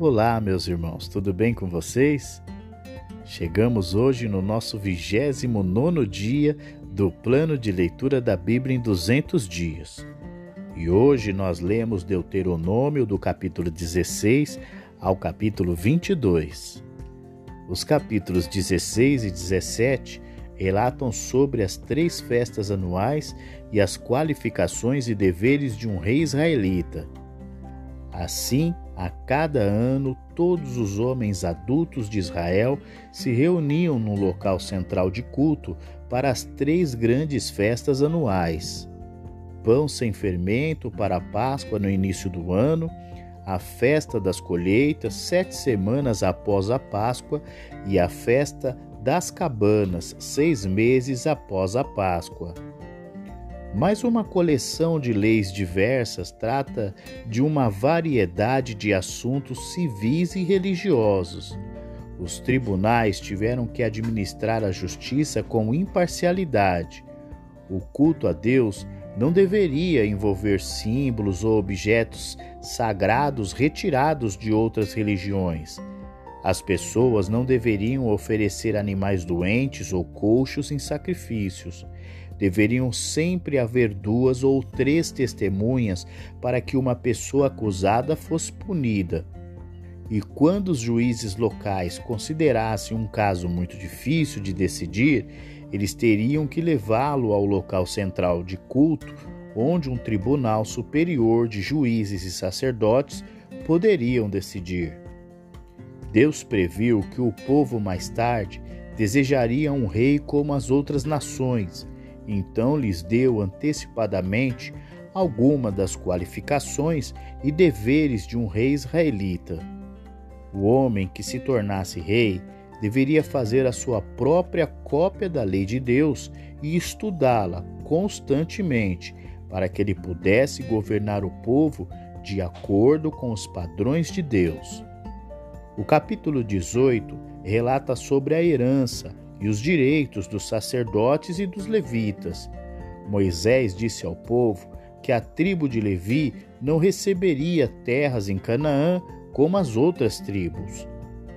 Olá, meus irmãos, tudo bem com vocês? Chegamos hoje no nosso 29 dia do plano de leitura da Bíblia em 200 dias. E hoje nós lemos Deuteronômio do capítulo 16 ao capítulo 22. Os capítulos 16 e 17 relatam sobre as três festas anuais e as qualificações e deveres de um rei israelita. Assim, a cada ano, todos os homens adultos de Israel se reuniam no local central de culto para as três grandes festas anuais: pão sem fermento para a Páscoa no início do ano, a festa das colheitas sete semanas após a Páscoa e a festa das cabanas seis meses após a Páscoa. Mas uma coleção de leis diversas trata de uma variedade de assuntos civis e religiosos. Os tribunais tiveram que administrar a justiça com imparcialidade. O culto a Deus não deveria envolver símbolos ou objetos sagrados retirados de outras religiões. As pessoas não deveriam oferecer animais doentes ou coxos em sacrifícios. Deveriam sempre haver duas ou três testemunhas para que uma pessoa acusada fosse punida. E quando os juízes locais considerassem um caso muito difícil de decidir, eles teriam que levá-lo ao local central de culto, onde um tribunal superior de juízes e sacerdotes poderiam decidir. Deus previu que o povo mais tarde desejaria um rei como as outras nações, então lhes deu antecipadamente alguma das qualificações e deveres de um rei israelita. O homem que se tornasse rei deveria fazer a sua própria cópia da lei de Deus e estudá-la constantemente, para que ele pudesse governar o povo de acordo com os padrões de Deus. O capítulo 18 relata sobre a herança e os direitos dos sacerdotes e dos levitas. Moisés disse ao povo que a tribo de Levi não receberia terras em Canaã como as outras tribos.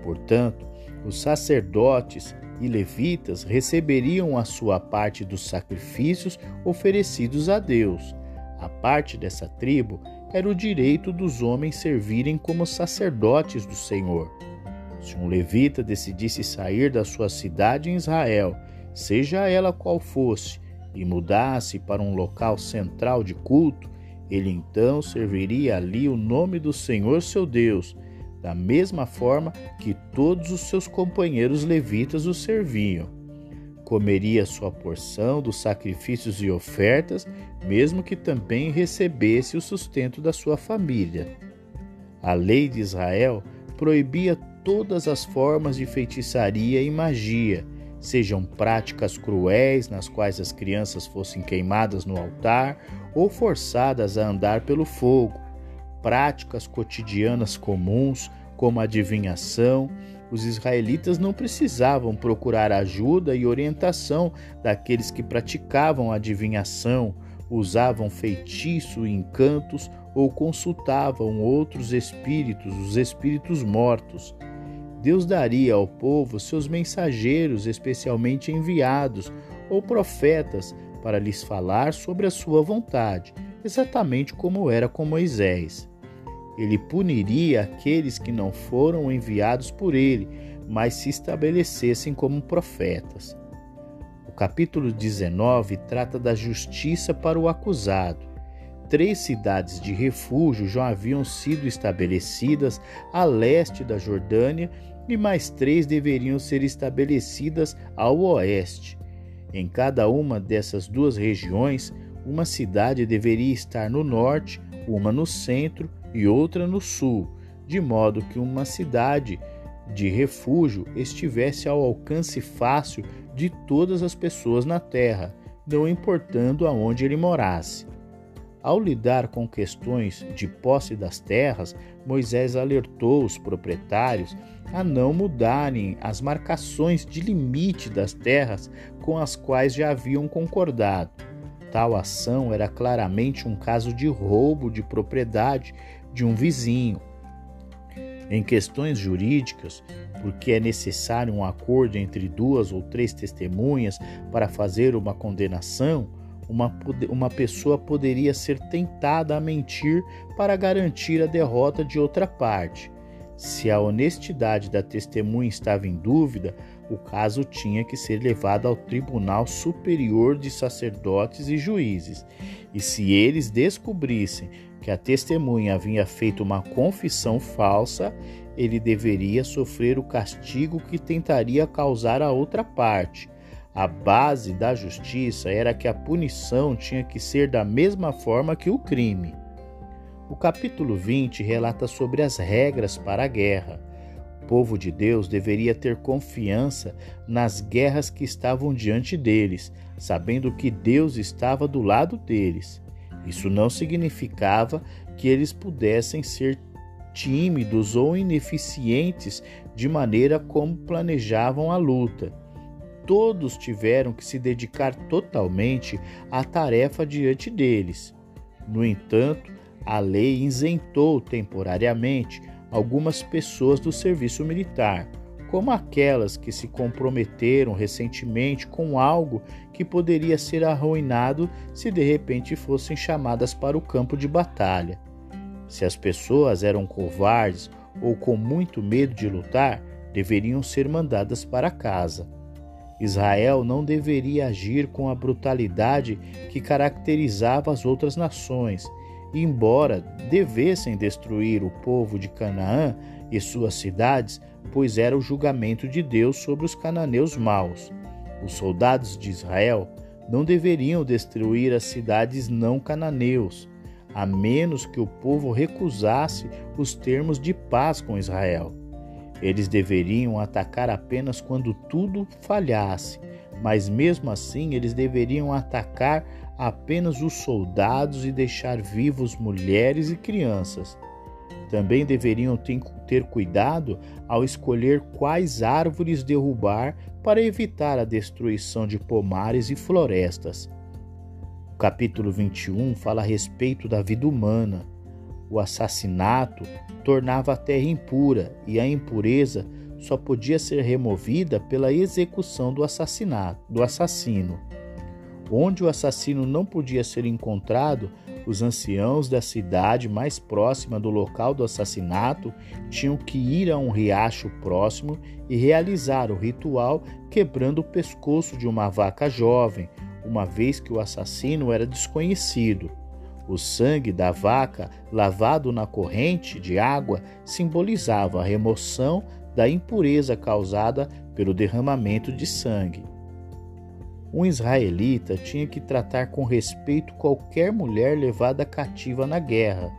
Portanto, os sacerdotes e levitas receberiam a sua parte dos sacrifícios oferecidos a Deus. A parte dessa tribo era o direito dos homens servirem como sacerdotes do Senhor. Se um levita decidisse sair da sua cidade em Israel, seja ela qual fosse, e mudasse para um local central de culto, ele então serviria ali o nome do Senhor seu Deus, da mesma forma que todos os seus companheiros levitas o serviam comeria sua porção dos sacrifícios e ofertas, mesmo que também recebesse o sustento da sua família. A lei de Israel proibia todas as formas de feitiçaria e magia, sejam práticas cruéis nas quais as crianças fossem queimadas no altar ou forçadas a andar pelo fogo, práticas cotidianas comuns como adivinhação, os israelitas não precisavam procurar ajuda e orientação daqueles que praticavam adivinhação, usavam feitiço e encantos ou consultavam outros espíritos, os espíritos mortos. Deus daria ao povo seus mensageiros especialmente enviados ou profetas para lhes falar sobre a sua vontade, exatamente como era com Moisés. Ele puniria aqueles que não foram enviados por ele, mas se estabelecessem como profetas. O capítulo 19 trata da justiça para o acusado. Três cidades de refúgio já haviam sido estabelecidas a leste da Jordânia e mais três deveriam ser estabelecidas ao oeste. Em cada uma dessas duas regiões, uma cidade deveria estar no norte, uma no centro e outra no sul, de modo que uma cidade de refúgio estivesse ao alcance fácil de todas as pessoas na terra, não importando aonde ele morasse. Ao lidar com questões de posse das terras, Moisés alertou os proprietários a não mudarem as marcações de limite das terras com as quais já haviam concordado. Tal ação era claramente um caso de roubo de propriedade de um vizinho. Em questões jurídicas, porque é necessário um acordo entre duas ou três testemunhas para fazer uma condenação, uma, uma pessoa poderia ser tentada a mentir para garantir a derrota de outra parte. Se a honestidade da testemunha estava em dúvida, o caso tinha que ser levado ao Tribunal Superior de Sacerdotes e Juízes. E se eles descobrissem que a testemunha havia feito uma confissão falsa, ele deveria sofrer o castigo que tentaria causar a outra parte. A base da justiça era que a punição tinha que ser da mesma forma que o crime. O capítulo 20 relata sobre as regras para a guerra. O povo de Deus deveria ter confiança nas guerras que estavam diante deles, sabendo que Deus estava do lado deles. Isso não significava que eles pudessem ser tímidos ou ineficientes de maneira como planejavam a luta. Todos tiveram que se dedicar totalmente à tarefa diante deles. No entanto, a lei isentou temporariamente algumas pessoas do serviço militar, como aquelas que se comprometeram recentemente com algo que poderia ser arruinado se de repente fossem chamadas para o campo de batalha. Se as pessoas eram covardes ou com muito medo de lutar, deveriam ser mandadas para casa. Israel não deveria agir com a brutalidade que caracterizava as outras nações embora devessem destruir o povo de Canaã e suas cidades, pois era o julgamento de Deus sobre os cananeus maus. Os soldados de Israel não deveriam destruir as cidades não cananeus, a menos que o povo recusasse os termos de paz com Israel. Eles deveriam atacar apenas quando tudo falhasse, mas mesmo assim eles deveriam atacar apenas os soldados e deixar vivos mulheres e crianças. Também deveriam ter cuidado ao escolher quais árvores derrubar para evitar a destruição de pomares e florestas. O capítulo 21 fala a respeito da vida humana. O assassinato tornava a terra impura e a impureza só podia ser removida pela execução do assassinato, do assassino. Onde o assassino não podia ser encontrado, os anciãos da cidade mais próxima do local do assassinato tinham que ir a um riacho próximo e realizar o ritual quebrando o pescoço de uma vaca jovem, uma vez que o assassino era desconhecido. O sangue da vaca, lavado na corrente de água, simbolizava a remoção da impureza causada pelo derramamento de sangue. Um israelita tinha que tratar com respeito qualquer mulher levada cativa na guerra.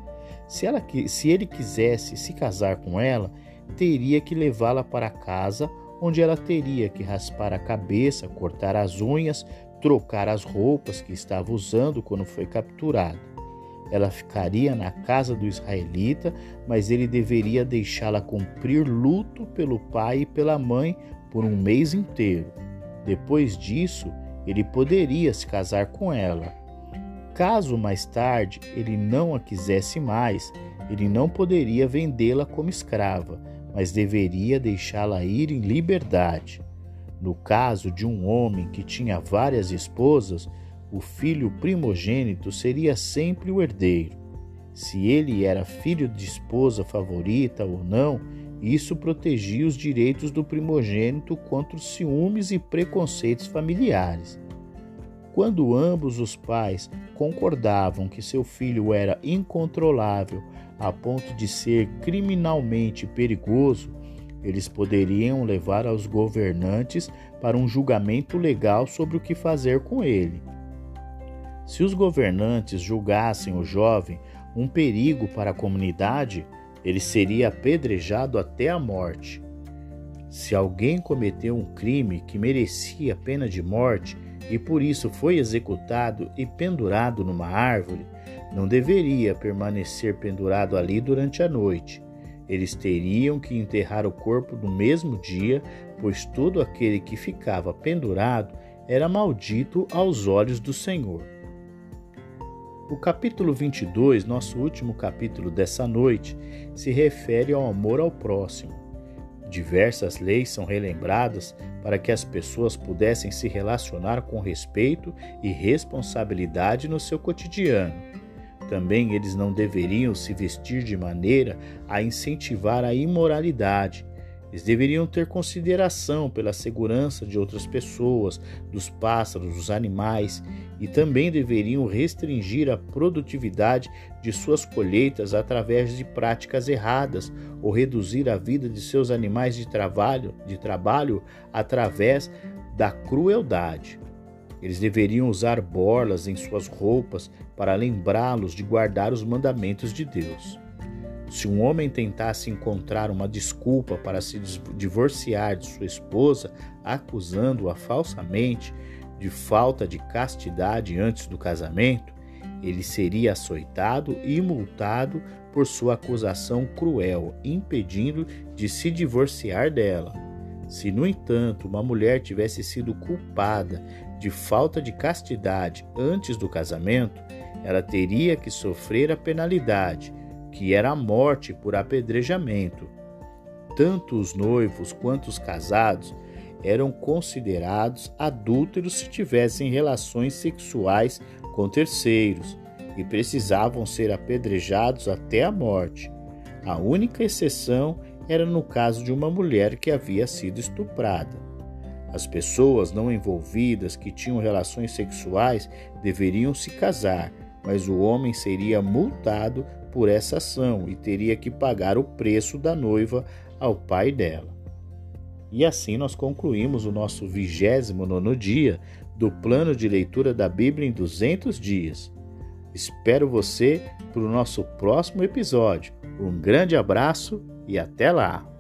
Se, ela, se ele quisesse se casar com ela, teria que levá-la para casa, onde ela teria que raspar a cabeça, cortar as unhas, trocar as roupas que estava usando quando foi capturado. Ela ficaria na casa do israelita, mas ele deveria deixá-la cumprir luto pelo pai e pela mãe por um mês inteiro. Depois disso, ele poderia se casar com ela. Caso mais tarde ele não a quisesse mais, ele não poderia vendê-la como escrava, mas deveria deixá-la ir em liberdade. No caso de um homem que tinha várias esposas, o filho primogênito seria sempre o herdeiro. Se ele era filho de esposa favorita ou não, isso protegia os direitos do primogênito contra os ciúmes e preconceitos familiares. Quando ambos os pais concordavam que seu filho era incontrolável a ponto de ser criminalmente perigoso, eles poderiam levar aos governantes para um julgamento legal sobre o que fazer com ele. Se os governantes julgassem o jovem um perigo para a comunidade, ele seria apedrejado até a morte. Se alguém cometeu um crime que merecia pena de morte e por isso foi executado e pendurado numa árvore, não deveria permanecer pendurado ali durante a noite. Eles teriam que enterrar o corpo no mesmo dia, pois todo aquele que ficava pendurado era maldito aos olhos do Senhor. O capítulo 22, nosso último capítulo dessa noite, se refere ao amor ao próximo. Diversas leis são relembradas para que as pessoas pudessem se relacionar com respeito e responsabilidade no seu cotidiano. Também eles não deveriam se vestir de maneira a incentivar a imoralidade, eles deveriam ter consideração pela segurança de outras pessoas, dos pássaros, dos animais, e também deveriam restringir a produtividade de suas colheitas através de práticas erradas ou reduzir a vida de seus animais de trabalho, de trabalho através da crueldade. Eles deveriam usar borlas em suas roupas para lembrá-los de guardar os mandamentos de Deus. Se um homem tentasse encontrar uma desculpa para se divorciar de sua esposa, acusando-a falsamente de falta de castidade antes do casamento, ele seria açoitado e multado por sua acusação cruel, impedindo de se divorciar dela. Se, no entanto, uma mulher tivesse sido culpada de falta de castidade antes do casamento, ela teria que sofrer a penalidade que era a morte por apedrejamento. Tanto os noivos quanto os casados eram considerados adúlteros se tivessem relações sexuais com terceiros e precisavam ser apedrejados até a morte. A única exceção era no caso de uma mulher que havia sido estuprada. As pessoas não envolvidas que tinham relações sexuais deveriam se casar, mas o homem seria multado por essa ação e teria que pagar o preço da noiva ao pai dela. E assim nós concluímos o nosso 29 dia do plano de leitura da Bíblia em 200 dias. Espero você para o nosso próximo episódio. Um grande abraço e até lá!